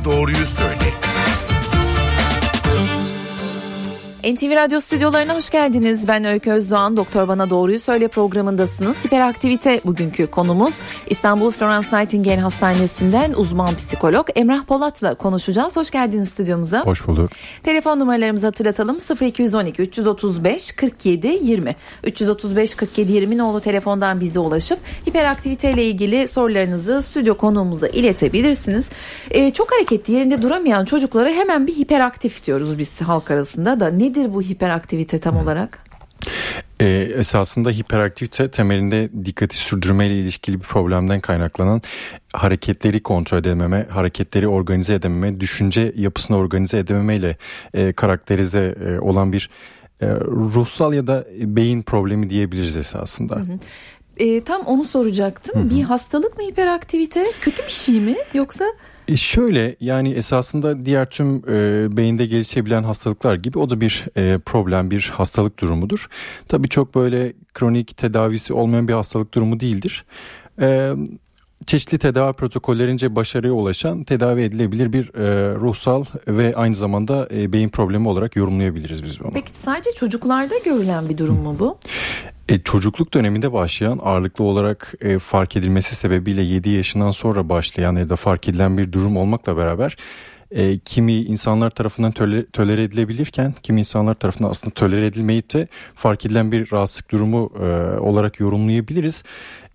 bana doğruyu söyle. NTV Radyo stüdyolarına hoş geldiniz. Ben Öykü Özdoğan. Doktor Bana Doğruyu Söyle programındasınız. Hiperaktivite bugünkü konumuz. İstanbul Florence Nightingale Hastanesi'nden uzman psikolog Emrah Polat'la konuşacağız. Hoş geldiniz stüdyomuza. Hoş bulduk. Telefon numaralarımızı hatırlatalım. 0212 335 47 20. 335 47 20 nolu telefondan bize ulaşıp hiperaktivite ile ilgili sorularınızı stüdyo konuğumuza iletebilirsiniz. Ee, çok hareketli yerinde duramayan çocuklara hemen bir hiperaktif diyoruz biz halk arasında da. Nedir bu hiperaktivite tam olarak? Ee, esasında hiperaktivite temelinde dikkati sürdürme ile ilişkili bir problemden kaynaklanan hareketleri kontrol edememe, hareketleri organize edememe, düşünce yapısını organize edememe ile e, karakterize e, olan bir e, ruhsal ya da beyin problemi diyebiliriz esasında. Hı hı. E, tam onu soracaktım. Hı hı. Bir hastalık mı hiperaktivite? Kötü bir şey mi yoksa? E şöyle yani esasında diğer tüm e, beyinde gelişebilen hastalıklar gibi o da bir e, problem, bir hastalık durumudur. Tabii çok böyle kronik tedavisi olmayan bir hastalık durumu değildir. E, çeşitli tedavi protokollerince başarıya ulaşan tedavi edilebilir bir e, ruhsal ve aynı zamanda e, beyin problemi olarak yorumlayabiliriz biz bunu. Peki sadece çocuklarda görülen bir durum mu bu? E, çocukluk döneminde başlayan ağırlıklı olarak e, fark edilmesi sebebiyle 7 yaşından sonra başlayan ya da fark edilen bir durum olmakla beraber e, kimi insanlar tarafından töle, tölere edilebilirken kimi insanlar tarafından aslında tölere edilmeyip de fark edilen bir rahatsızlık durumu e, olarak yorumlayabiliriz.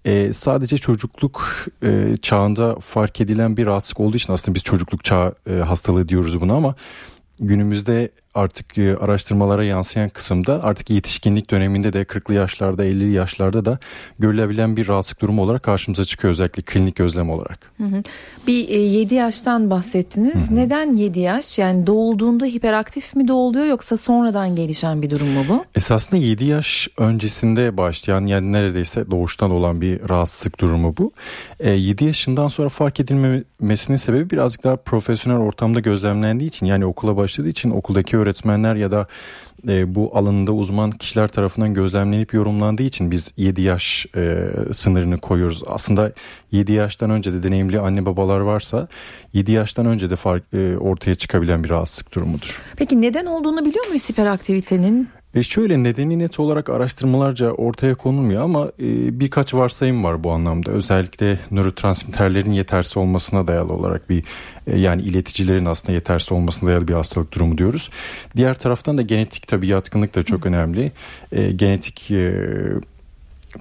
E, sadece çocukluk e, çağında fark edilen bir rahatsızlık olduğu için aslında biz çocukluk çağı e, hastalığı diyoruz buna ama günümüzde artık e, araştırmalara yansıyan kısımda artık yetişkinlik döneminde de 40'lı yaşlarda 50'li yaşlarda da görülebilen bir rahatsızlık durumu olarak karşımıza çıkıyor özellikle klinik gözlem olarak. Hı hı. Bir e, 7 yaştan bahsettiniz. Hı hı. Neden 7 yaş? Yani doğulduğunda hiperaktif mi doğuluyor yoksa sonradan gelişen bir durum mu bu? Esasında 7 yaş öncesinde başlayan yani neredeyse doğuştan olan bir rahatsızlık durumu bu. E, 7 yaşından sonra fark edilmemesinin sebebi birazcık daha profesyonel ortamda gözlemlendiği için yani okula başladığı için okuldaki öğretmenler ya da e, bu alanında uzman kişiler tarafından gözlemlenip yorumlandığı için biz 7 yaş e, sınırını koyuyoruz. Aslında 7 yaştan önce de deneyimli anne babalar varsa 7 yaştan önce de fark e, ortaya çıkabilen bir rahatsızlık durumudur. Peki neden olduğunu biliyor muyuz hiperaktivitenin? E şöyle nedeni net olarak araştırmalarca ortaya konulmuyor ama e, birkaç varsayım var bu anlamda. Özellikle nörotransmitterlerin yetersiz olmasına dayalı olarak bir e, yani ileticilerin aslında yetersiz olmasına dayalı bir hastalık durumu diyoruz. Diğer taraftan da genetik tabii yatkınlık da çok önemli. E, genetik e,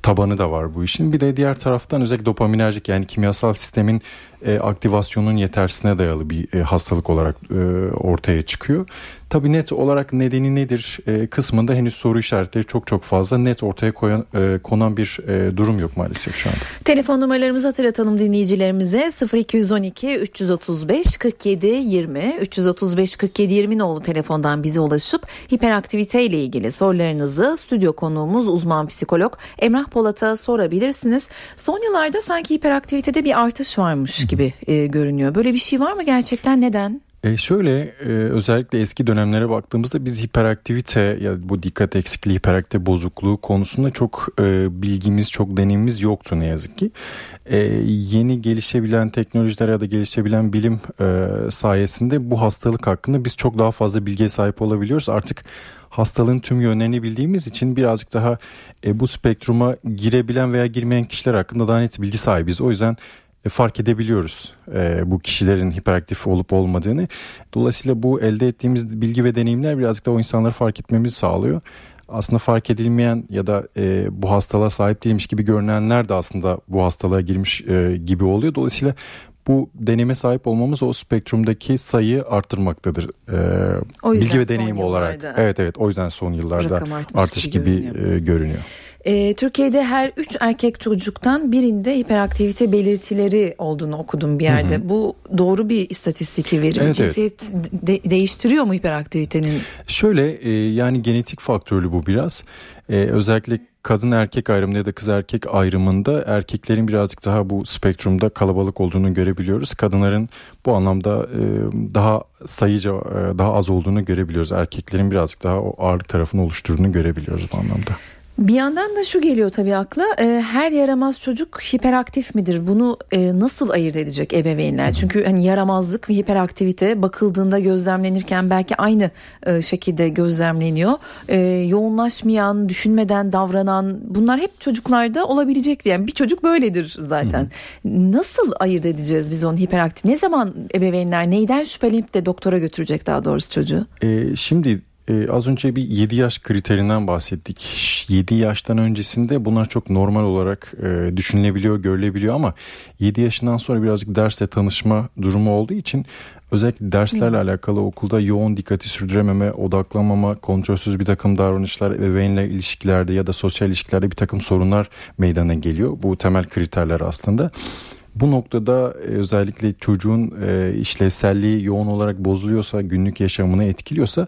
tabanı da var bu işin. Bir de diğer taraftan özellikle dopaminerjik yani kimyasal sistemin e, aktivasyonun yetersine dayalı bir e, hastalık olarak e, ortaya çıkıyor. Tabii net olarak nedeni nedir e, kısmında henüz soru işaretleri çok çok fazla net ortaya koyan, e, konan bir e, durum yok maalesef şu anda. Telefon numaralarımızı hatırlatalım dinleyicilerimize 0212 335 47 20 335 47 20 nolu telefondan bize ulaşıp hiperaktivite ile ilgili sorularınızı stüdyo konuğumuz uzman psikolog Emrah Polat'a sorabilirsiniz. Son yıllarda sanki hiperaktivitede bir artış varmış gibi e, görünüyor. Böyle bir şey var mı gerçekten neden? E şöyle e, özellikle eski dönemlere baktığımızda biz hiperaktivite ya bu dikkat eksikliği hiperaktivite bozukluğu konusunda çok e, bilgimiz çok deneyimimiz yoktu ne yazık ki. E, yeni gelişebilen teknolojiler ya da gelişebilen bilim e, sayesinde bu hastalık hakkında biz çok daha fazla bilgiye sahip olabiliyoruz. Artık hastalığın tüm yönlerini bildiğimiz için birazcık daha e, bu spektruma girebilen veya girmeyen kişiler hakkında daha net bilgi sahibiz. O yüzden fark edebiliyoruz e, bu kişilerin hiperaktif olup olmadığını. Dolayısıyla bu elde ettiğimiz bilgi ve deneyimler birazcık da o insanları fark etmemizi sağlıyor. Aslında fark edilmeyen ya da e, bu hastalığa sahip değilmiş gibi görünenler de aslında bu hastalığa girmiş e, gibi oluyor. Dolayısıyla bu deneyime sahip olmamız o spektrumdaki sayıyı arttırmaktadır. Ee, bilgi ve deneyim olarak. Evet evet o yüzden son yıllarda artış gibi, gibi görünüyor. E, görünüyor. E, Türkiye'de her üç erkek çocuktan birinde hiperaktivite belirtileri olduğunu okudum bir yerde. Hı hı. Bu doğru bir istatistik veri. Evet, Cinsiyet evet. De- değiştiriyor mu hiperaktivitenin? Şöyle e, yani genetik faktörlü bu biraz. E, özellikle kadın erkek ayrımında ya da kız erkek ayrımında erkeklerin birazcık daha bu spektrumda kalabalık olduğunu görebiliyoruz. Kadınların bu anlamda e, daha sayıca e, daha az olduğunu görebiliyoruz. Erkeklerin birazcık daha o ağırlık tarafını oluşturduğunu görebiliyoruz bu anlamda. Bir yandan da şu geliyor tabii akla e, her yaramaz çocuk hiperaktif midir? Bunu e, nasıl ayırt edecek ebeveynler? Çünkü hani yaramazlık ve hiperaktivite bakıldığında gözlemlenirken belki aynı e, şekilde gözlemleniyor. E, yoğunlaşmayan düşünmeden davranan bunlar hep çocuklarda olabilecek yani bir çocuk böyledir zaten. Nasıl ayırt edeceğiz biz onu hiperaktif ne zaman ebeveynler neyden şüphelenip de doktora götürecek daha doğrusu çocuğu? E, şimdi ee, az önce bir 7 yaş kriterinden bahsettik. 7 yaştan öncesinde bunlar çok normal olarak e, düşünülebiliyor, görülebiliyor ama 7 yaşından sonra birazcık dersle tanışma durumu olduğu için özellikle derslerle alakalı okulda yoğun dikkati sürdürememe, odaklanmama, kontrolsüz bir takım davranışlar, ebeveynle ilişkilerde ya da sosyal ilişkilerde bir takım sorunlar meydana geliyor. Bu temel kriterler aslında. Bu noktada e, özellikle çocuğun e, işlevselliği yoğun olarak bozuluyorsa, günlük yaşamını etkiliyorsa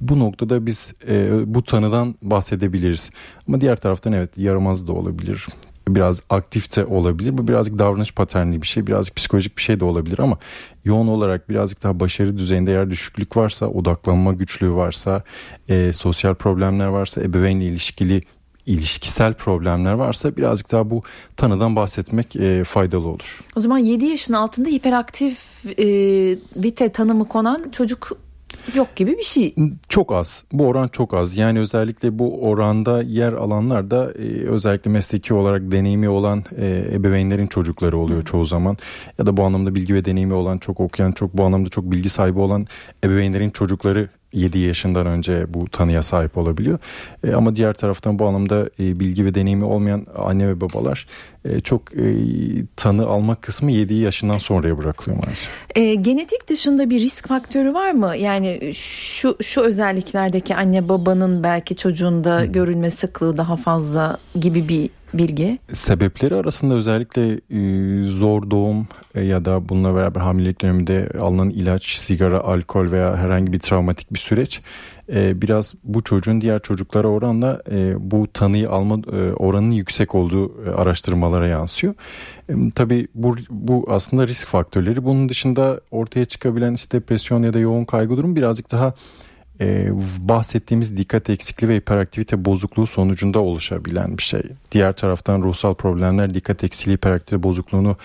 bu noktada biz e, bu tanıdan bahsedebiliriz. Ama diğer taraftan evet yaramaz da olabilir. Biraz aktif de olabilir. Bu birazcık davranış paternli bir şey, birazcık psikolojik bir şey de olabilir ama yoğun olarak birazcık daha başarı düzeyinde eğer düşüklük varsa, odaklanma güçlüğü varsa, e, sosyal problemler varsa, ebeveynle ilişkili ilişkisel problemler varsa birazcık daha bu tanıdan bahsetmek e, faydalı olur. O zaman 7 yaşın altında hiperaktif e, vite tanımı konan çocuk yok gibi bir şey. Çok az. Bu oran çok az. Yani özellikle bu oranda yer alanlar da e, özellikle mesleki olarak deneyimi olan e, ebeveynlerin çocukları oluyor çoğu zaman. Ya da bu anlamda bilgi ve deneyimi olan çok okuyan, çok bu anlamda çok bilgi sahibi olan ebeveynlerin çocukları 7 yaşından önce bu tanıya sahip olabiliyor. E, ama diğer taraftan bu anlamda e, bilgi ve deneyimi olmayan anne ve babalar e, çok e, tanı alma kısmı 7 yaşından sonraya bırakılıyor maalesef. E, genetik dışında bir risk faktörü var mı? Yani şu şu özelliklerdeki anne babanın belki çocuğunda Hı. görülme sıklığı daha fazla gibi bir bilgi? Sebepleri arasında özellikle e, zor doğum e, ya da bununla beraber hamilelik döneminde alınan ilaç, sigara, alkol veya herhangi bir travmatik bir süreç e, biraz bu çocuğun diğer çocuklara oranla bu tanıyı alma oranının yüksek olduğu araştırmalara yansıyor. Tabii bu, bu aslında risk faktörleri. Bunun dışında ortaya çıkabilen işte depresyon ya da yoğun kaygı durum birazcık daha e, bahsettiğimiz dikkat eksikliği ve hiperaktivite bozukluğu sonucunda oluşabilen bir şey. Diğer taraftan ruhsal problemler dikkat eksikliği hiperaktivite bozukluğunu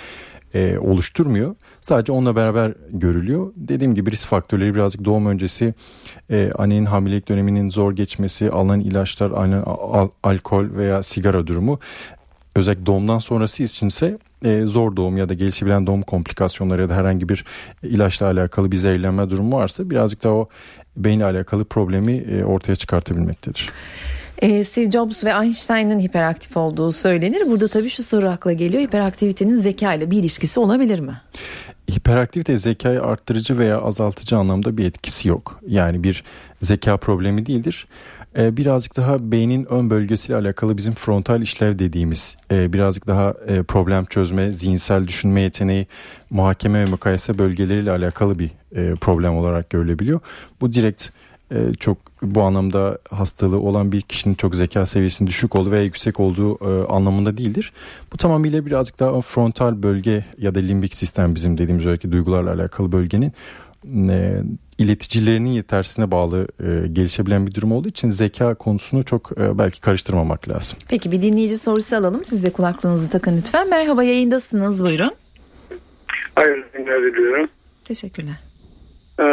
e, oluşturmuyor. Sadece onunla beraber görülüyor. Dediğim gibi risk faktörleri birazcık doğum öncesi e, annenin hamilelik döneminin zor geçmesi, alınan ilaçlar, alınan al, alkol veya sigara durumu özellikle doğumdan sonrası içinse e, zor doğum ya da gelişebilen doğum komplikasyonları ya da herhangi bir ilaçla alakalı bir zehirlenme durumu varsa birazcık daha o beyinle alakalı problemi e, ortaya çıkartabilmektedir. E, Steve Jobs ve Einstein'ın hiperaktif olduğu söylenir. Burada tabii şu soru akla geliyor. Hiperaktivitenin zeka ile bir ilişkisi olabilir mi? Hiperaktivite zekayı arttırıcı veya azaltıcı anlamda bir etkisi yok. Yani bir zeka problemi değildir. Ee, birazcık daha beynin ön bölgesiyle alakalı bizim frontal işlev dediğimiz e, birazcık daha e, problem çözme, zihinsel düşünme yeteneği, muhakeme ve mukayese bölgeleriyle alakalı bir e, problem olarak görülebiliyor. Bu direkt çok bu anlamda hastalığı olan bir kişinin çok zeka seviyesinin düşük olduğu veya yüksek olduğu anlamında değildir. Bu tamamıyla birazcık daha frontal bölge ya da limbik sistem bizim dediğimiz özellikle duygularla alakalı bölgenin ileticilerinin yetersine bağlı e, gelişebilen bir durum olduğu için zeka konusunu çok e, belki karıştırmamak lazım. Peki bir dinleyici sorusu alalım. Siz de kulaklığınızı takın lütfen. Merhaba yayındasınız buyurun. Hayır günler diliyorum. Teşekkürler. Ee,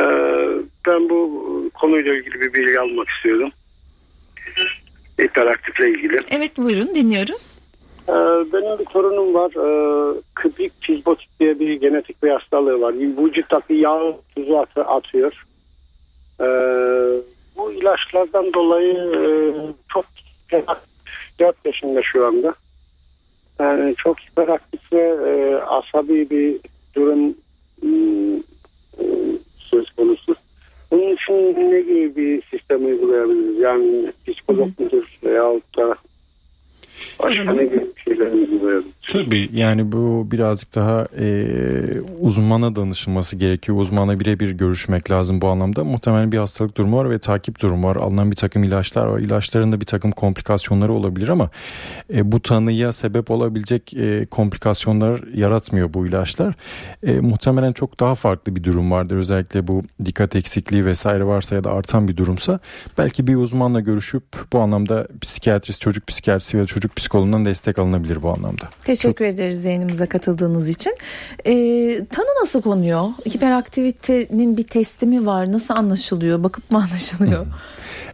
ben bu konuyla ilgili bir bilgi almak istiyorum. İnteraktifle ilgili. Evet buyurun dinliyoruz. Ee, benim bir torunum var. Ee, Kıbrik tizbotik diye bir genetik bir hastalığı var. Vücuttaki yağ tuzu atıyor. Ee, bu ilaçlardan dolayı e, çok 4 yaşında şu anda. Yani çok hiperaktif ve e, asabi bir durum e, söz konusu. Bunun için ne gibi bir sistem uygulayabiliriz? Yani psikolog mudur veyahut da Başka ne gibi bir izleyicilerimizi duyalım. Tabii yani bu birazcık daha e, uzmana danışılması gerekiyor. Uzmana birebir görüşmek lazım bu anlamda. Muhtemelen bir hastalık durumu var ve takip durumu var. Alınan bir takım ilaçlar var. İlaçların da bir takım komplikasyonları olabilir ama e, bu tanıya sebep olabilecek e, komplikasyonlar yaratmıyor bu ilaçlar. E, muhtemelen çok daha farklı bir durum vardır. Özellikle bu dikkat eksikliği vesaire varsa ya da artan bir durumsa belki bir uzmanla görüşüp bu anlamda psikiyatrist, çocuk psikiyatrisi ve çocuk psikoloğundan destek alınabilir bu anlamda. Teşekkür Çok... ederiz yayınımıza katıldığınız için. Ee, tanı nasıl konuyor? Hiperaktivitenin bir testi mi var? Nasıl anlaşılıyor? Bakıp mı anlaşılıyor?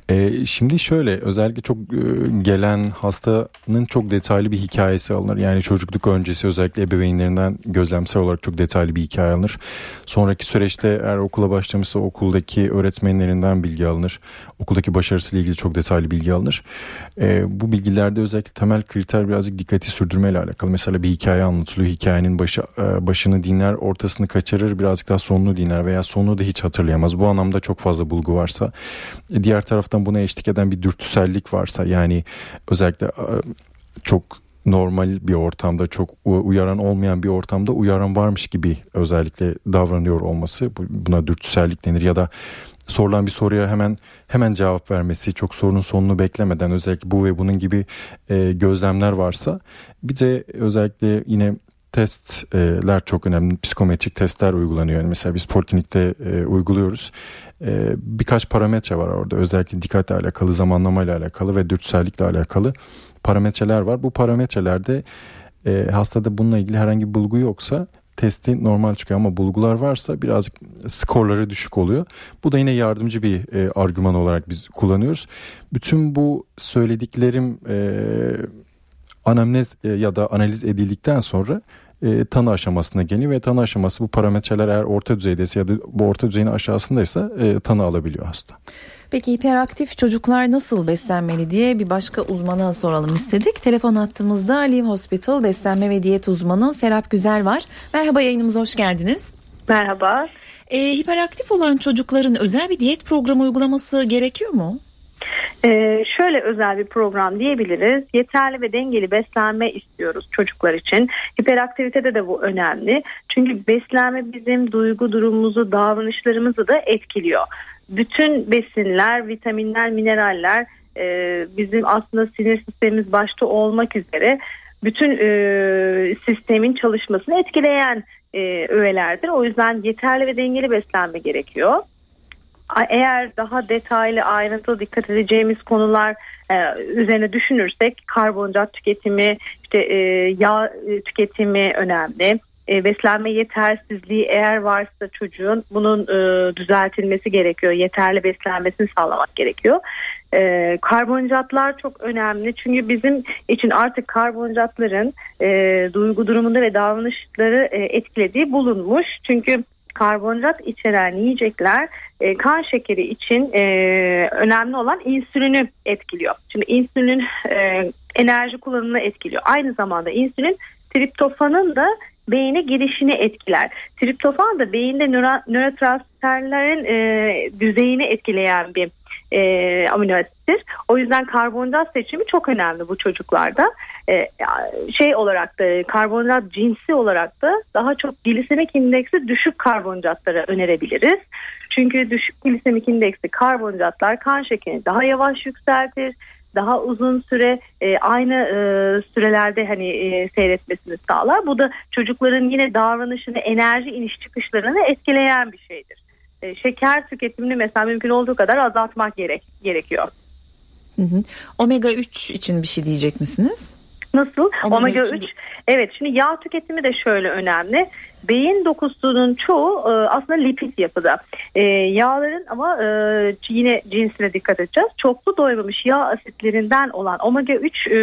E, şimdi şöyle özellikle çok e, gelen hastanın çok detaylı bir hikayesi alınır. Yani çocukluk öncesi özellikle ebeveynlerinden gözlemsel olarak çok detaylı bir hikaye alınır. Sonraki süreçte eğer okula başlamışsa okuldaki öğretmenlerinden bilgi alınır. Okuldaki başarısıyla ilgili çok detaylı bilgi alınır. E, bu bilgilerde özellikle temel kriter birazcık dikkati sürdürmeyle alakalı. Mesela bir hikaye anlatılıyor. Hikayenin başı, e, başını dinler, ortasını kaçırır, birazcık daha sonunu dinler veya sonunu da hiç hatırlayamaz. Bu anlamda çok fazla bulgu varsa. E, diğer taraftan taraftan buna eşlik eden bir dürtüsellik varsa yani özellikle e, çok normal bir ortamda çok uyaran olmayan bir ortamda uyaran varmış gibi özellikle davranıyor olması buna dürtüsellik denir. Ya da sorulan bir soruya hemen hemen cevap vermesi çok sorunun sonunu beklemeden özellikle bu ve bunun gibi e, gözlemler varsa bir de özellikle yine testler çok önemli. Psikometrik testler uygulanıyor. Yani mesela biz poliklinikte e, uyguluyoruz. E, birkaç parametre var orada. Özellikle dikkatle alakalı, zamanlamayla alakalı ve dürtüsellikle alakalı parametreler var. Bu parametrelerde e, hastada bununla ilgili herhangi bir bulgu yoksa testi normal çıkıyor ama bulgular varsa birazcık skorları düşük oluyor. Bu da yine yardımcı bir e, argüman olarak biz kullanıyoruz. Bütün bu söylediklerim e, anamnez e, ya da analiz edildikten sonra e, tanı aşamasına geliyor ve tanı aşaması bu parametreler eğer orta düzeydeyse ya da bu orta düzeyin aşağısındaysa e, tanı alabiliyor hasta. Peki hiperaktif çocuklar nasıl beslenmeli diye bir başka uzmana soralım istedik. Telefon attığımızda Live Hospital beslenme ve diyet uzmanı Serap Güzel var. Merhaba yayınımıza hoş geldiniz. Merhaba. E, hiperaktif olan çocukların özel bir diyet programı uygulaması gerekiyor mu? Ee, şöyle özel bir program diyebiliriz. Yeterli ve dengeli beslenme istiyoruz çocuklar için. Hiperaktivitede de bu önemli. Çünkü beslenme bizim duygu durumumuzu, davranışlarımızı da etkiliyor. Bütün besinler, vitaminler, mineraller e, bizim aslında sinir sistemimiz başta olmak üzere bütün e, sistemin çalışmasını etkileyen e, öğelerdir. O yüzden yeterli ve dengeli beslenme gerekiyor eğer daha detaylı ayrıntılı dikkat edeceğimiz konular e, üzerine düşünürsek karbonhidrat tüketimi işte e, yağ e, tüketimi önemli. E, beslenme yetersizliği eğer varsa çocuğun bunun e, düzeltilmesi gerekiyor. Yeterli beslenmesini sağlamak gerekiyor. E, karbonhidratlar çok önemli. Çünkü bizim için artık karbonhidratların e, duygu durumunda ve davranışları e, etkilediği bulunmuş. Çünkü karbonhidrat içeren yiyecekler e, kan şekeri için e, önemli olan insülini etkiliyor. Şimdi insülin e, enerji kullanımını etkiliyor. Aynı zamanda insülin triptofanın da beyine girişini etkiler. Triptofan da beyinde nöro, nörotransmitterlerin e, düzeyini etkileyen bir e, amino asittir. O yüzden karbonhidrat seçimi çok önemli bu çocuklarda. E, şey olarak da karbonhidrat cinsi olarak da daha çok glisemik indeksi düşük karbonhidratlara önerebiliriz. Çünkü düşük glisemik indeksi karbonhidratlar kan şekerini daha yavaş yükseltir daha uzun süre e, aynı e, sürelerde hani e, seyretmesini sağlar. Bu da çocukların yine davranışını, enerji iniş çıkışlarını etkileyen bir şeydir. E, şeker tüketimini mesela mümkün olduğu kadar azaltmak gerek gerekiyor. Hı hı. Omega 3 için bir şey diyecek misiniz? Nasıl? Omega, Omega 3. Evet şimdi yağ tüketimi de şöyle önemli. Beyin dokusunun çoğu e, aslında lipid yapıda. E, yağların ama e, yine cinsine dikkat edeceğiz. Çoklu doymamış yağ asitlerinden olan omega 3 e,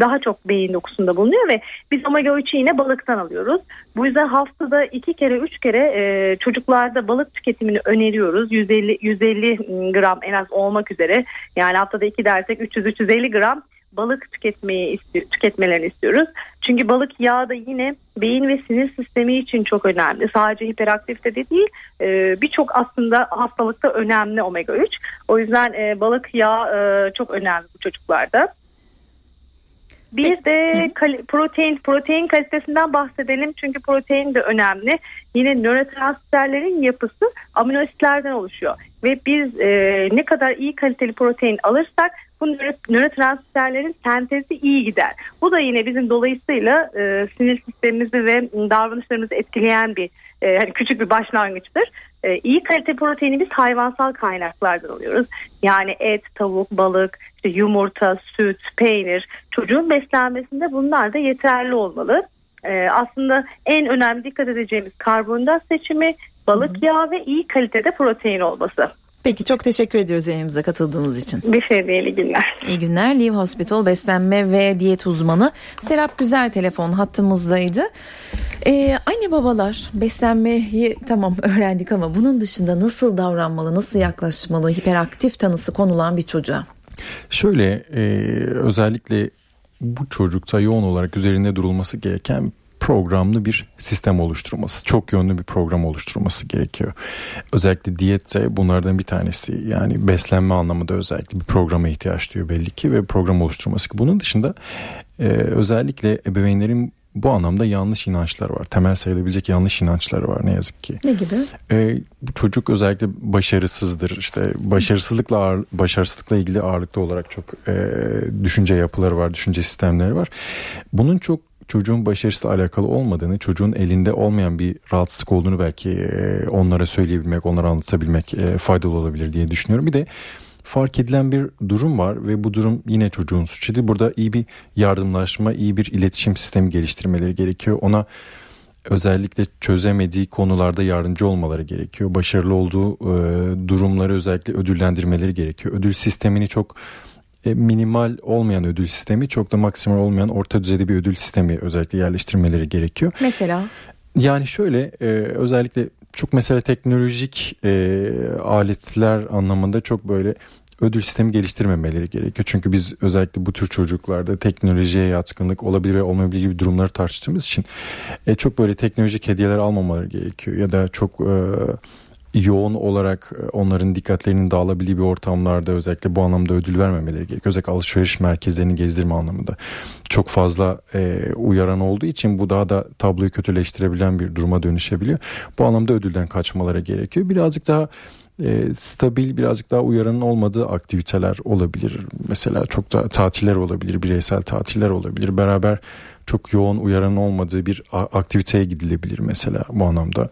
daha çok beyin dokusunda bulunuyor ve biz omega 3'ü yine balıktan alıyoruz. Bu yüzden haftada iki kere üç kere e, çocuklarda balık tüketimini öneriyoruz. 150 150 gram en az olmak üzere. Yani haftada iki dersek 300-350 gram balık tüketmeyi istiyor, tüketmelerini istiyoruz. Çünkü balık yağı da yine beyin ve sinir sistemi için çok önemli. Sadece hiperaktifte de değil e, birçok aslında hastalıkta önemli omega 3. O yüzden e, balık yağı e, çok önemli bu çocuklarda. Bir de kal- protein protein kalitesinden bahsedelim çünkü protein de önemli. Yine nörotransferlerin yapısı amino asitlerden oluşuyor ve biz e, ne kadar iyi kaliteli protein alırsak bu nöro, nörotransferlerin sentezi iyi gider. Bu da yine bizim dolayısıyla e, sinir sistemimizi ve davranışlarımızı etkileyen bir e, hani küçük bir başlangıçtır. E, iyi kalite proteini biz hayvansal kaynaklardan alıyoruz. Yani et, tavuk, balık, işte yumurta, süt, peynir. Çocuğun beslenmesinde bunlar da yeterli olmalı. E, aslında en önemli dikkat edeceğimiz karbonhidrat seçimi, balık yağı ve iyi kalitede protein olması. Peki çok teşekkür ediyoruz yayınımıza katıldığınız için. Bir şey değil iyi günler. İyi günler. Live Hospital beslenme ve diyet uzmanı Serap Güzel telefon hattımızdaydı. Ee, anne babalar beslenmeyi tamam öğrendik ama bunun dışında nasıl davranmalı, nasıl yaklaşmalı hiperaktif tanısı konulan bir çocuğa? Şöyle e, özellikle bu çocukta yoğun olarak üzerinde durulması gereken programlı bir sistem oluşturması, çok yönlü bir program oluşturması gerekiyor. Özellikle diyette bunlardan bir tanesi. Yani beslenme anlamında özellikle bir programa ihtiyaç duyuyor belli ki ve program oluşturması. Bunun dışında e, özellikle ebeveynlerin bu anlamda yanlış inançlar var. Temel sayılabilecek yanlış inançlar var ne yazık ki. Ne gibi? Ee, çocuk özellikle başarısızdır. İşte başarısızlıkla ağır, başarısızlıkla ilgili ağırlıklı olarak çok e, düşünce yapıları var, düşünce sistemleri var. Bunun çok çocuğun başarısıyla alakalı olmadığını, çocuğun elinde olmayan bir rahatsızlık olduğunu belki e, onlara söyleyebilmek, onlara anlatabilmek e, faydalı olabilir diye düşünüyorum. Bir de fark edilen bir durum var ve bu durum yine çocuğun suçu değil. Burada iyi bir yardımlaşma, iyi bir iletişim sistemi geliştirmeleri gerekiyor. Ona özellikle çözemediği konularda yardımcı olmaları gerekiyor. Başarılı olduğu e, durumları özellikle ödüllendirmeleri gerekiyor. Ödül sistemini çok e, minimal olmayan ödül sistemi çok da maksimal olmayan orta düzeyde bir ödül sistemi özellikle yerleştirmeleri gerekiyor. Mesela? Yani şöyle e, özellikle çok mesela teknolojik e, aletler anlamında çok böyle ödül sistemi geliştirmemeleri gerekiyor. Çünkü biz özellikle bu tür çocuklarda teknolojiye yatkınlık olabilir ve olmayabilir gibi durumları tartıştığımız için e, çok böyle teknolojik hediyeler almamaları gerekiyor. Ya da çok e, yoğun olarak e, onların dikkatlerinin dağılabildiği bir ortamlarda özellikle bu anlamda ödül vermemeleri gerekiyor. Özellikle alışveriş merkezlerini gezdirme anlamında. Çok fazla e, uyaran olduğu için bu daha da tabloyu kötüleştirebilen bir duruma dönüşebiliyor. Bu anlamda ödülden kaçmaları gerekiyor. Birazcık daha e, stabil birazcık daha uyaranın olmadığı aktiviteler olabilir. Mesela çok da tatiller olabilir, bireysel tatiller olabilir. Beraber çok yoğun uyaran olmadığı bir aktiviteye gidilebilir mesela bu anlamda.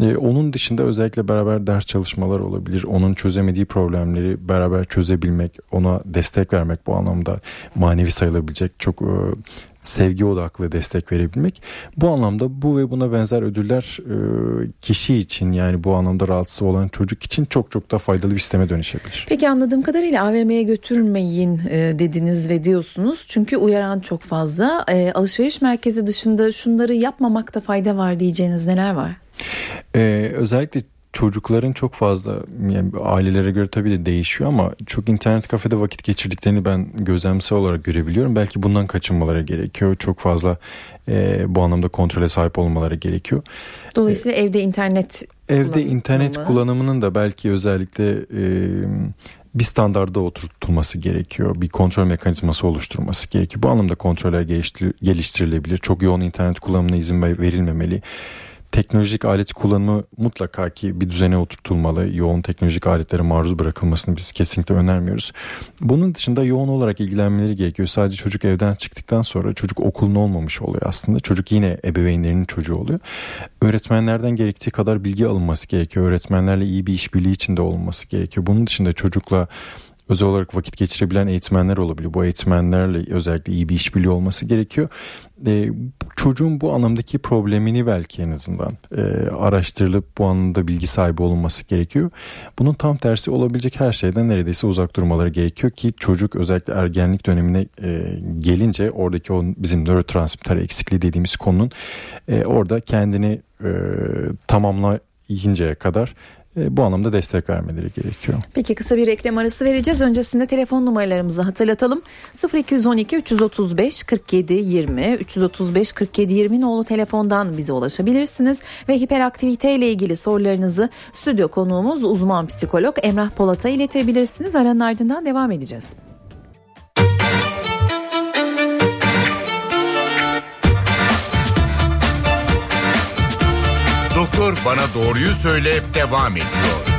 Ee, onun dışında özellikle beraber ders çalışmalar olabilir. Onun çözemediği problemleri beraber çözebilmek, ona destek vermek bu anlamda manevi sayılabilecek çok e, sevgi odaklı destek verebilmek. Bu anlamda bu ve buna benzer ödüller e, kişi için yani bu anlamda rahatsız olan çocuk için çok çok da faydalı bir sisteme dönüşebilir. Peki anladığım kadarıyla AVM'ye götürmeyin e, dediniz ve diyorsunuz. Çünkü uyaran çok fazla. E, alışveriş merkezi dışında şunları yapmamakta fayda var diyeceğiniz neler var? Ee, özellikle çocukların çok fazla yani ailelere göre tabii de değişiyor ama çok internet kafede vakit geçirdiklerini ben gözlemsel olarak görebiliyorum. Belki bundan kaçınmaları gerekiyor. Çok fazla e, bu anlamda kontrole sahip olmaları gerekiyor. Dolayısıyla e, evde internet evde kullanımı. internet kullanımının da belki özellikle e, bir standarda oturtulması gerekiyor. Bir kontrol mekanizması oluşturması gerekiyor. Bu anlamda kontroller geliştirilebilir. Çok yoğun internet kullanımına izin verilmemeli teknolojik alet kullanımı mutlaka ki bir düzene oturtulmalı. Yoğun teknolojik aletlere maruz bırakılmasını biz kesinlikle önermiyoruz. Bunun dışında yoğun olarak ilgilenmeleri gerekiyor. Sadece çocuk evden çıktıktan sonra çocuk okulun olmamış oluyor aslında. Çocuk yine ebeveynlerinin çocuğu oluyor. Öğretmenlerden gerektiği kadar bilgi alınması gerekiyor. Öğretmenlerle iyi bir işbirliği içinde olması gerekiyor. Bunun dışında çocukla özel olarak vakit geçirebilen eğitmenler olabiliyor. Bu eğitmenlerle özellikle iyi bir işbirliği olması gerekiyor. E, çocuğun bu anlamdaki problemini belki en azından e, araştırılıp bu anlamda bilgi sahibi olunması gerekiyor. Bunun tam tersi olabilecek her şeyden neredeyse uzak durmaları gerekiyor ki çocuk özellikle ergenlik dönemine e, gelince oradaki o bizim nörotransmitter eksikliği dediğimiz konunun e, orada kendini e, tamamlayinceye kadar bu anlamda destek vermeleri gerekiyor. Peki kısa bir reklam arası vereceğiz. Öncesinde telefon numaralarımızı hatırlatalım. 0212 335 47 20 335 47 20 nolu telefondan bize ulaşabilirsiniz ve hiperaktivite ile ilgili sorularınızı stüdyo konuğumuz uzman psikolog Emrah Polat'a iletebilirsiniz. Aranın ardından devam edeceğiz. Bana Doğruyu Söyle devam ediyor.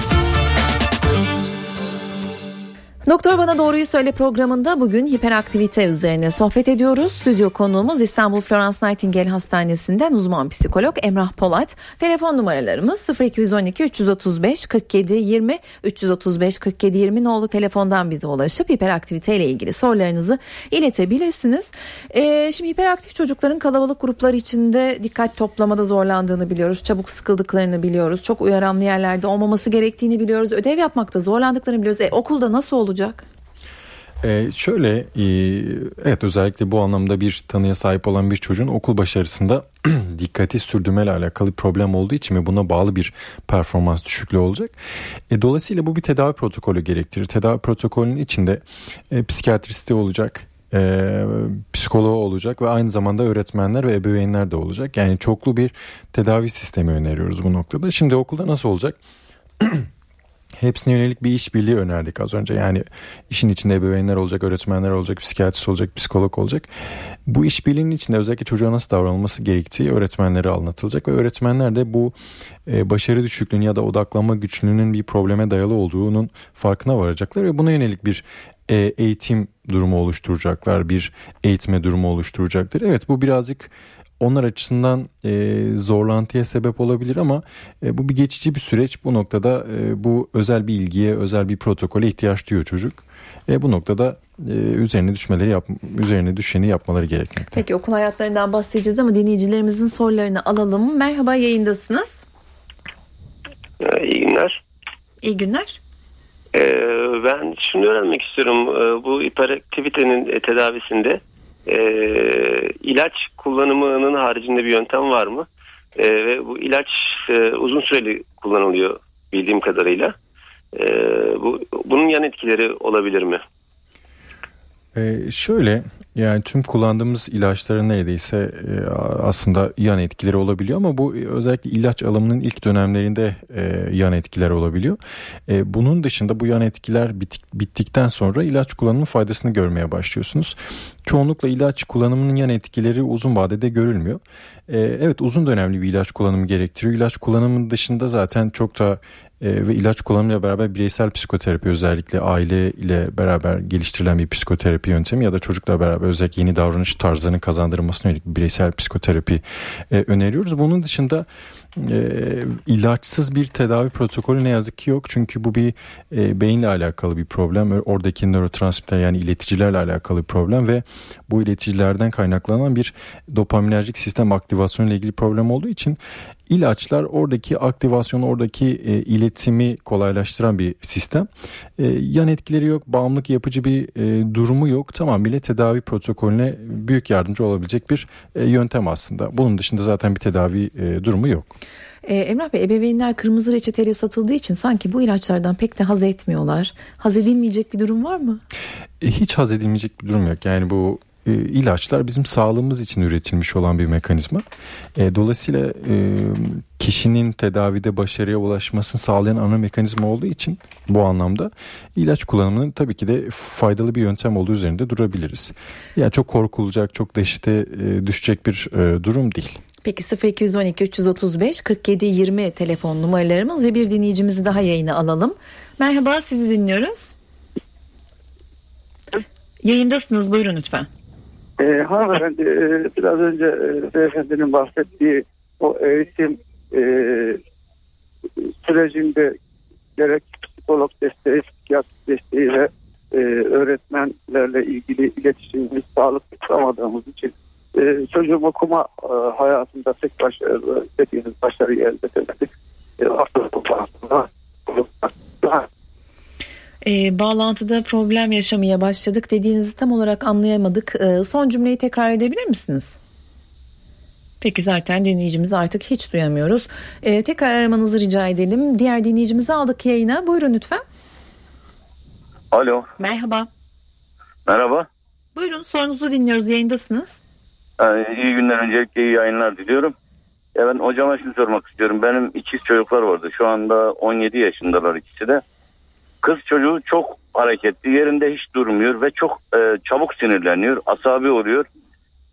Doktor Bana Doğruyu Söyle programında bugün hiperaktivite üzerine sohbet ediyoruz. Stüdyo konuğumuz İstanbul Florence Nightingale Hastanesi'nden uzman psikolog Emrah Polat. Telefon numaralarımız 0212 335 47 20 335 47 20 nolu telefondan bize ulaşıp hiperaktivite ile ilgili sorularınızı iletebilirsiniz. Ee, şimdi hiperaktif çocukların kalabalık gruplar içinde dikkat toplamada zorlandığını biliyoruz. Çabuk sıkıldıklarını biliyoruz. Çok uyaranlı yerlerde olmaması gerektiğini biliyoruz. Ödev yapmakta zorlandıklarını biliyoruz. E, okulda nasıl olacak? Olacak? Ee, şöyle e, evet özellikle bu anlamda bir tanıya sahip olan bir çocuğun okul başarısında dikkati sürdürmeyle alakalı problem olduğu için ve buna bağlı bir performans düşüklüğü olacak. E, dolayısıyla bu bir tedavi protokolü gerektirir. Tedavi protokolünün içinde e, psikiyatristi olacak, e, psikoloğu olacak ve aynı zamanda öğretmenler ve ebeveynler de olacak. Yani çoklu bir tedavi sistemi öneriyoruz bu noktada. Şimdi okulda nasıl olacak? hepsine yönelik bir işbirliği önerdik az önce. Yani işin içinde ebeveynler olacak, öğretmenler olacak, psikiyatrist olacak, psikolog olacak. Bu işbirliğinin içinde özellikle çocuğa nasıl davranılması gerektiği öğretmenlere anlatılacak ve öğretmenler de bu e, başarı düşüklüğünün ya da odaklanma güçlüğünün bir probleme dayalı olduğunun farkına varacaklar ve buna yönelik bir e, eğitim durumu oluşturacaklar, bir eğitme durumu oluşturacaklar. Evet bu birazcık onlar açısından e, zorlantıya sebep olabilir ama e, bu bir geçici bir süreç. Bu noktada e, bu özel bir ilgiye, özel bir protokole ihtiyaç duyuyor çocuk. E, bu noktada e, üzerine düşmeleri yap, üzerine düşeni yapmaları gerekmekte. Peki okul hayatlarından bahsedeceğiz ama dinleyicilerimizin sorularını alalım. Merhaba yayındasınız. Ee, iyi günler. İyi günler. Ee, ben şunu öğrenmek istiyorum. Ee, bu hiperaktivitenin tedavisinde e, ilaç kullanımının haricinde bir yöntem var mı? E, ve bu ilaç e, uzun süreli kullanılıyor bildiğim kadarıyla. E, bu bunun yan etkileri olabilir mi? Ee, şöyle yani tüm kullandığımız ilaçların neredeyse e, aslında yan etkileri olabiliyor ama bu özellikle ilaç alımının ilk dönemlerinde e, yan etkiler olabiliyor. E, bunun dışında bu yan etkiler bit, bittikten sonra ilaç kullanımının faydasını görmeye başlıyorsunuz. Çoğunlukla ilaç kullanımının yan etkileri uzun vadede görülmüyor. E, evet uzun dönemli bir ilaç kullanımı gerektiriyor. İlaç kullanımının dışında zaten çok da e, ve ilaç kullanımıyla beraber bireysel psikoterapi özellikle aile ile beraber geliştirilen bir psikoterapi yöntemi ya da çocukla beraber özellikle yeni davranış tarzlarını kazandırmasına yönelik bir bireysel psikoterapi e, öneriyoruz. Bunun dışında e, ilaçsız bir tedavi protokolü ne yazık ki yok. Çünkü bu bir e, beyinle alakalı bir problem. Oradaki nörotransmitter yani ileticilerle alakalı bir problem ve bu ileticilerden kaynaklanan bir dopaminerjik sistem aktivasyonu ile ilgili problem olduğu için ilaçlar oradaki aktivasyonu, oradaki e, iletimi kolaylaştıran bir sistem. E, yan etkileri yok, bağımlılık yapıcı bir e, durumu yok. Tamamıyla tedavi protokolüne büyük yardımcı olabilecek bir e, yöntem aslında. Bunun dışında zaten bir tedavi e, durumu yok. Ee, Emrah Bey ebeveynler kırmızı reçeteyle satıldığı için sanki bu ilaçlardan pek de haz etmiyorlar. Haz edilmeyecek bir durum var mı? E, hiç haz edilmeyecek bir durum yok. Yani bu e, ilaçlar bizim sağlığımız için üretilmiş olan bir mekanizma. E, dolayısıyla e, kişinin tedavide başarıya ulaşmasını sağlayan ana mekanizma olduğu için bu anlamda ilaç kullanımının tabii ki de faydalı bir yöntem olduğu üzerinde durabiliriz. Yani çok korkulacak, çok dehşete e, düşecek bir e, durum değil. Peki 0212 335 47 20 telefon numaralarımız ve bir dinleyicimizi daha yayına alalım. Merhaba sizi dinliyoruz. Yayındasınız buyurun lütfen. E, hanımefendi e, biraz önce e, beyefendinin bahsettiği o eğitim e, sürecinde gerek psikolog desteği, psikiyatri desteği ve e, öğretmenlerle ilgili iletişimimiz sağlıklı tutamadığımız için e, çocuğum okuma e, hayatında tek başarı, dediğiniz başarıyı elde edemedik. E, e, bağlantıda problem yaşamaya başladık dediğinizi tam olarak anlayamadık. E, son cümleyi tekrar edebilir misiniz? Peki zaten dinleyicimizi artık hiç duyamıyoruz. E, tekrar aramanızı rica edelim. Diğer dinleyicimizi aldık yayına. Buyurun lütfen. Alo. Merhaba. Merhaba. Buyurun sorunuzu dinliyoruz. Yayındasınız. Ee, iyi günler öncelikle iyi yayınlar diliyorum. Ya ben hocama şunu sormak istiyorum. Benim ikiz çocuklar vardı. Şu anda 17 yaşındalar ikisi de. Kız çocuğu çok hareketli, yerinde hiç durmuyor ve çok e, çabuk sinirleniyor, asabi oluyor.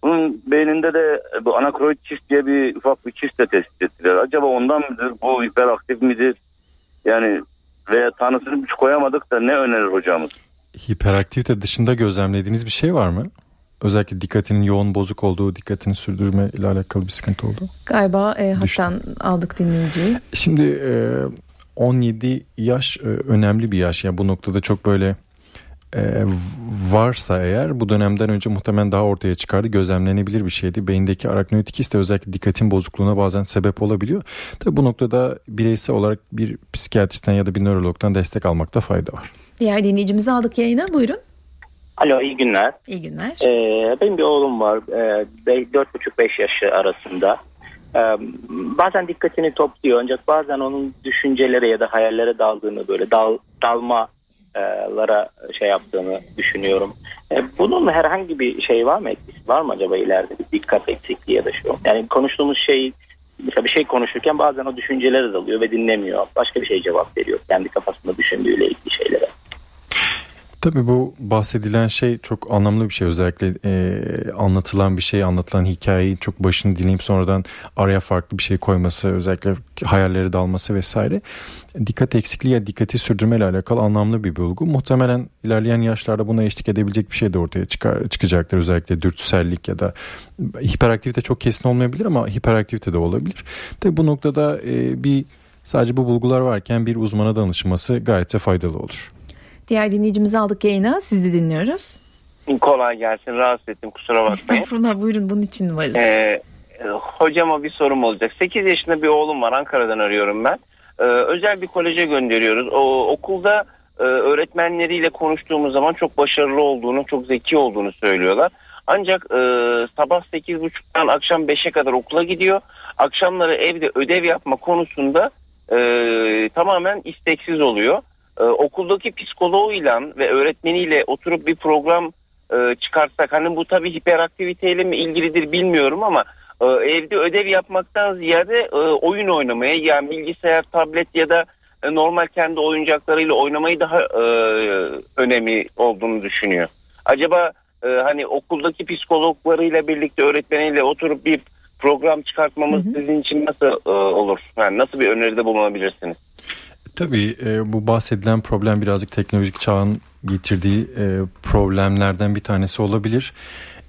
Bunun beyninde de bu anakroid çist diye bir ufak bir çist de tespit ettiler. Acaba ondan mıdır? Bu hiperaktif midir? Yani veya tanısını hiç koyamadık da ne önerir hocamız? Hiperaktivite dışında gözlemlediğiniz bir şey var mı? Özellikle dikkatinin yoğun bozuk olduğu, dikkatini sürdürme ile alakalı bir sıkıntı oldu. Galiba e, hattan aldık dinleyiciyi. Şimdi e, 17 yaş e, önemli bir yaş. Yani bu noktada çok böyle e, varsa eğer bu dönemden önce muhtemelen daha ortaya çıkardı. Gözlemlenebilir bir şeydi. Beyindeki araknoid ikisi de özellikle dikkatin bozukluğuna bazen sebep olabiliyor. Tabi bu noktada bireysel olarak bir psikiyatristten ya da bir nörologdan destek almakta fayda var. Diğer dinleyicimizi aldık yayına. Buyurun. Alo iyi günler. İyi günler. Ee, benim bir oğlum var. Ee, 4,5-5 yaşı arasında. Ee, bazen dikkatini topluyor ancak bazen onun düşüncelere ya da hayallere daldığını böyle dal, dalmalara şey yaptığını düşünüyorum. Ee, bunun herhangi bir şey var mı etkisi var mı acaba ileride bir dikkat eksikliği ya da şu? Yani konuştuğumuz şey mesela bir şey konuşurken bazen o düşüncelere dalıyor ve dinlemiyor. Başka bir şey cevap veriyor kendi kafasında düşündüğüyle ilgili. Tabii bu bahsedilen şey çok anlamlı bir şey. Özellikle e, anlatılan bir şey, anlatılan hikayeyi çok başını dinleyip sonradan araya farklı bir şey koyması, özellikle hayalleri dalması vesaire. Dikkat eksikliği ya dikkati sürdürme ile alakalı anlamlı bir bulgu. Muhtemelen ilerleyen yaşlarda buna eşlik edebilecek bir şey de ortaya çıkar, çıkacaktır. Özellikle dürtüsellik ya da hiperaktivite çok kesin olmayabilir ama hiperaktivite de olabilir. Tabii bu noktada e, bir sadece bu bulgular varken bir uzmana danışması gayet de faydalı olur. Diğer dinleyicimizi aldık yayına. Sizi dinliyoruz. Kolay gelsin. Rahatsız ettim. Kusura bakmayın. Estağfurullah buyurun bunun için varız. Ee, hocama bir sorum olacak. 8 yaşında bir oğlum var. Ankara'dan arıyorum ben. Ee, özel bir koleje gönderiyoruz. O okulda e, öğretmenleriyle konuştuğumuz zaman çok başarılı olduğunu, çok zeki olduğunu söylüyorlar. Ancak e, sabah 8.30'dan akşam 5'e kadar okula gidiyor. Akşamları evde ödev yapma konusunda e, tamamen isteksiz oluyor e, okuldaki psikoloğuyla ve öğretmeniyle oturup bir program e, çıkarsak hani bu tabii hiperaktiviteyle mi ilgilidir bilmiyorum ama e, evde ödev yapmaktan ziyade e, oyun oynamaya yani bilgisayar, tablet ya da e, normal kendi oyuncaklarıyla oynamayı daha e, önemi olduğunu düşünüyor. Acaba e, hani okuldaki psikologlarıyla birlikte öğretmeniyle oturup bir program çıkartmamız hı hı. sizin için nasıl e, olur? Yani nasıl bir öneride bulunabilirsiniz? Tabii e, bu bahsedilen problem birazcık teknolojik çağın getirdiği e, problemlerden bir tanesi olabilir.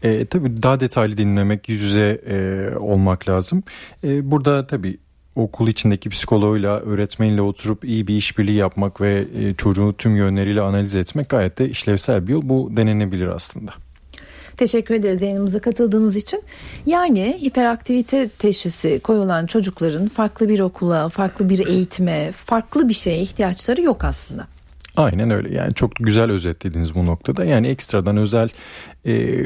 E, tabii daha detaylı dinlemek, yüz yüze e, olmak lazım. E, burada tabii okul içindeki psikoloğuyla, öğretmeniyle oturup iyi bir işbirliği yapmak ve e, çocuğu tüm yönleriyle analiz etmek gayet de işlevsel bir yol. Bu denenebilir aslında. Teşekkür ederiz yayınımıza katıldığınız için. Yani hiperaktivite teşhisi koyulan çocukların farklı bir okula, farklı bir eğitime, farklı bir şeye ihtiyaçları yok aslında. Aynen öyle yani çok güzel özetlediniz bu noktada. Yani ekstradan özel e,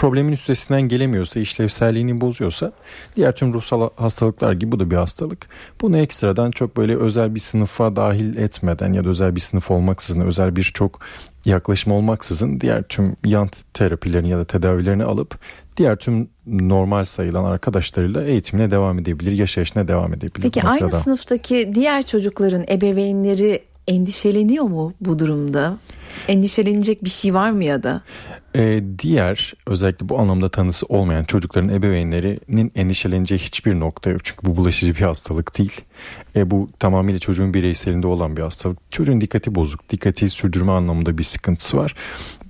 problemin üstesinden gelemiyorsa, işlevselliğini bozuyorsa diğer tüm ruhsal hastalıklar gibi bu da bir hastalık. Bunu ekstradan çok böyle özel bir sınıfa dahil etmeden ya da özel bir sınıf olmaksızın, özel bir çok yaklaşım olmaksızın diğer tüm yan terapilerini ya da tedavilerini alıp diğer tüm normal sayılan arkadaşlarıyla eğitimine devam edebilir, yaşayışına devam edebilir. Peki aynı sınıftaki diğer çocukların ebeveynleri endişeleniyor mu bu durumda? Endişelenecek bir şey var mı ya da? Ee, diğer özellikle bu anlamda tanısı olmayan çocukların ebeveynlerinin endişeleneceği hiçbir nokta yok. Çünkü bu bulaşıcı bir hastalık değil. E, bu tamamıyla çocuğun bireyselinde olan bir hastalık. Çocuğun dikkati bozuk, dikkati sürdürme anlamında bir sıkıntısı var.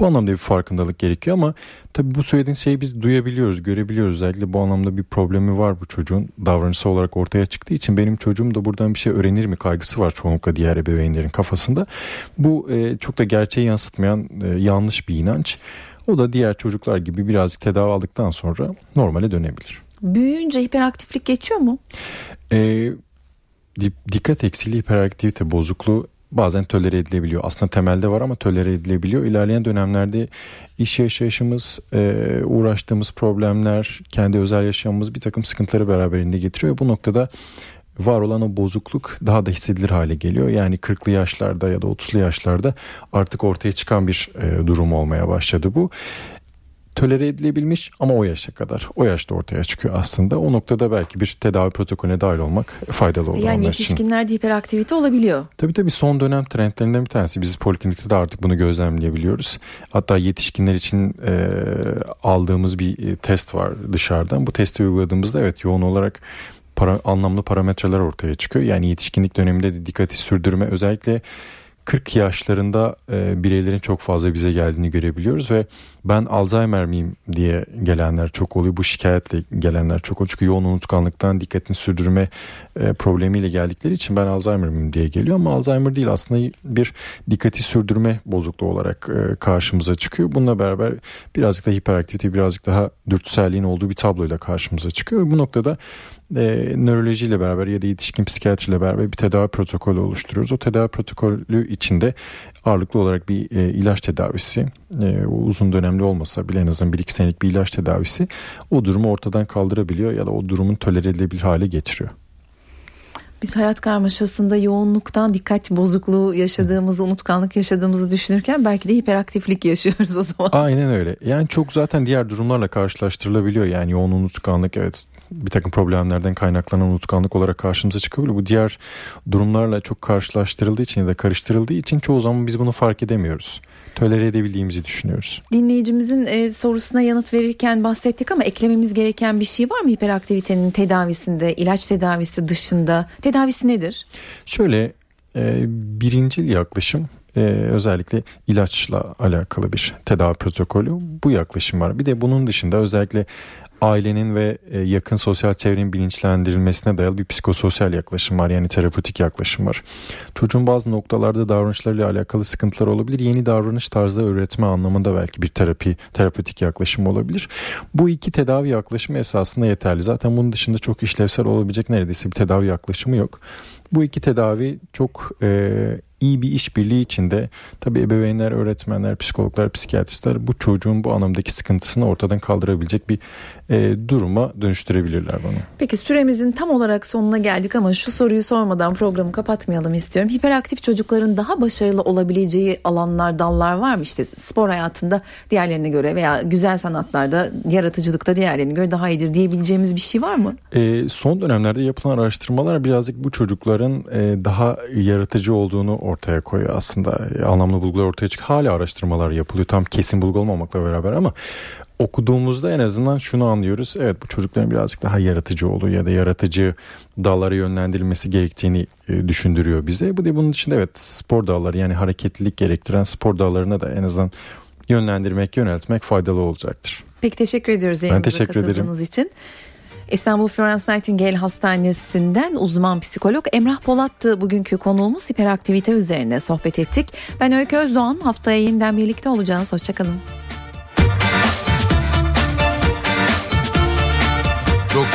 Bu anlamda bir farkındalık gerekiyor ama tabii bu söylediğin şeyi biz duyabiliyoruz, görebiliyoruz. Özellikle bu anlamda bir problemi var bu çocuğun davranışı olarak ortaya çıktığı için benim çocuğum da buradan bir şey öğrenir mi kaygısı var çoğunlukla diğer ebeveynlerin kafasında. Bu e, çok da gerçeği yansıtmayan e, yanlış bir inanç. O da diğer çocuklar gibi birazcık tedavi aldıktan sonra normale dönebilir. Büyüyünce hiperaktiflik geçiyor mu? Ee, dikkat eksiliği hiperaktivite bozukluğu bazen tölere edilebiliyor. Aslında temelde var ama tölere edilebiliyor. İlerleyen dönemlerde iş yaşayışımız, e, uğraştığımız problemler, kendi özel yaşamımız bir takım sıkıntıları beraberinde getiriyor. Bu noktada var olan o bozukluk daha da hissedilir hale geliyor. Yani 40'lı yaşlarda ya da 30'lu yaşlarda artık ortaya çıkan bir e, durum olmaya başladı bu. tolere edilebilmiş ama o yaşa kadar. O yaşta ortaya çıkıyor aslında. O noktada belki bir tedavi protokolüne dahil olmak faydalı olur Yani onlar için. yetişkinlerde hiperaktivite olabiliyor. Tabii tabii son dönem trendlerinden bir tanesi. Biz poliklinikte de artık bunu gözlemleyebiliyoruz. Hatta yetişkinler için e, aldığımız bir e, test var dışarıdan. Bu testi uyguladığımızda evet yoğun olarak para, anlamlı parametreler ortaya çıkıyor. Yani yetişkinlik döneminde de dikkati sürdürme özellikle 40 yaşlarında e, bireylerin çok fazla bize geldiğini görebiliyoruz ve ben Alzheimer miyim diye gelenler çok oluyor. Bu şikayetle gelenler çok oluyor. Çünkü yoğun unutkanlıktan dikkatini sürdürme e, problemiyle geldikleri için ben Alzheimer miyim diye geliyor. Ama Alzheimer değil aslında bir dikkati sürdürme bozukluğu olarak e, karşımıza çıkıyor. Bununla beraber birazcık da hiperaktivite birazcık daha dürtüselliğin olduğu bir tabloyla karşımıza çıkıyor. Bu noktada e, nörolojiyle beraber ya da yetişkin psikiyatriyle beraber bir tedavi protokolü oluşturuyoruz. O tedavi protokolü içinde ağırlıklı olarak bir e, ilaç tedavisi e, uzun dönemli olmasa bile en azından 1-2 senelik bir ilaç tedavisi o durumu ortadan kaldırabiliyor ya da o durumun tolere edilebilir hale getiriyor. Biz hayat karmaşasında yoğunluktan dikkat bozukluğu yaşadığımızı, unutkanlık yaşadığımızı düşünürken belki de hiperaktiflik yaşıyoruz o zaman. Aynen öyle. Yani çok zaten diğer durumlarla karşılaştırılabiliyor. Yani yoğun unutkanlık evet bir takım problemlerden kaynaklanan unutkanlık olarak karşımıza çıkabiliyor. Bu diğer durumlarla çok karşılaştırıldığı için ya da karıştırıldığı için çoğu zaman biz bunu fark edemiyoruz. Tolere edebildiğimizi düşünüyoruz. Dinleyicimizin e, sorusuna yanıt verirken bahsettik ama eklememiz gereken bir şey var mı hiperaktivitenin tedavisinde, ilaç tedavisi dışında? Tedavisi nedir? Şöyle e, birincil yaklaşım e, özellikle ilaçla alakalı bir tedavi protokolü bu yaklaşım var. Bir de bunun dışında özellikle ailenin ve e, yakın sosyal çevrenin bilinçlendirilmesine dayalı bir psikososyal yaklaşım var. Yani terapötik yaklaşım var. Çocuğun bazı noktalarda davranışlarıyla alakalı sıkıntılar olabilir. Yeni davranış tarzı öğretme anlamında belki bir terapi, terapötik yaklaşım olabilir. Bu iki tedavi yaklaşımı esasında yeterli. Zaten bunun dışında çok işlevsel olabilecek neredeyse bir tedavi yaklaşımı yok. Bu iki tedavi çok e, iyi bir işbirliği içinde tabii ebeveynler, öğretmenler, psikologlar, psikiyatristler bu çocuğun bu anlamdaki sıkıntısını ortadan kaldırabilecek bir e, duruma dönüştürebilirler bunu. Peki süremizin tam olarak sonuna geldik ama şu soruyu sormadan programı kapatmayalım istiyorum. Hiperaktif çocukların daha başarılı olabileceği alanlar, dallar var mı? İşte spor hayatında diğerlerine göre veya güzel sanatlarda, yaratıcılıkta diğerlerine göre daha iyidir diyebileceğimiz bir şey var mı? E, son dönemlerde yapılan araştırmalar birazcık bu çocukların e, daha yaratıcı olduğunu ortaya koyuyor aslında. E, anlamlı bulgular ortaya çıkıyor. Hala araştırmalar yapılıyor. Tam kesin bulgu olmamakla beraber ama okuduğumuzda en azından şunu anlıyoruz. Evet bu çocukların birazcık daha yaratıcı olduğu ya da yaratıcı dallara yönlendirilmesi gerektiğini e, düşündürüyor bize. Bu da bunun dışında evet spor dalları yani hareketlilik gerektiren spor dallarına da en azından yönlendirmek, yöneltmek faydalı olacaktır. Peki teşekkür ediyoruz yayınımıza teşekkür ederim. katıldığınız için. İstanbul Florence Nightingale Hastanesi'nden uzman psikolog Emrah Polat'tı bugünkü konuğumuz hiperaktivite üzerine sohbet ettik. Ben Öykü Özdoğan haftaya yeniden birlikte olacağız. Hoşçakalın.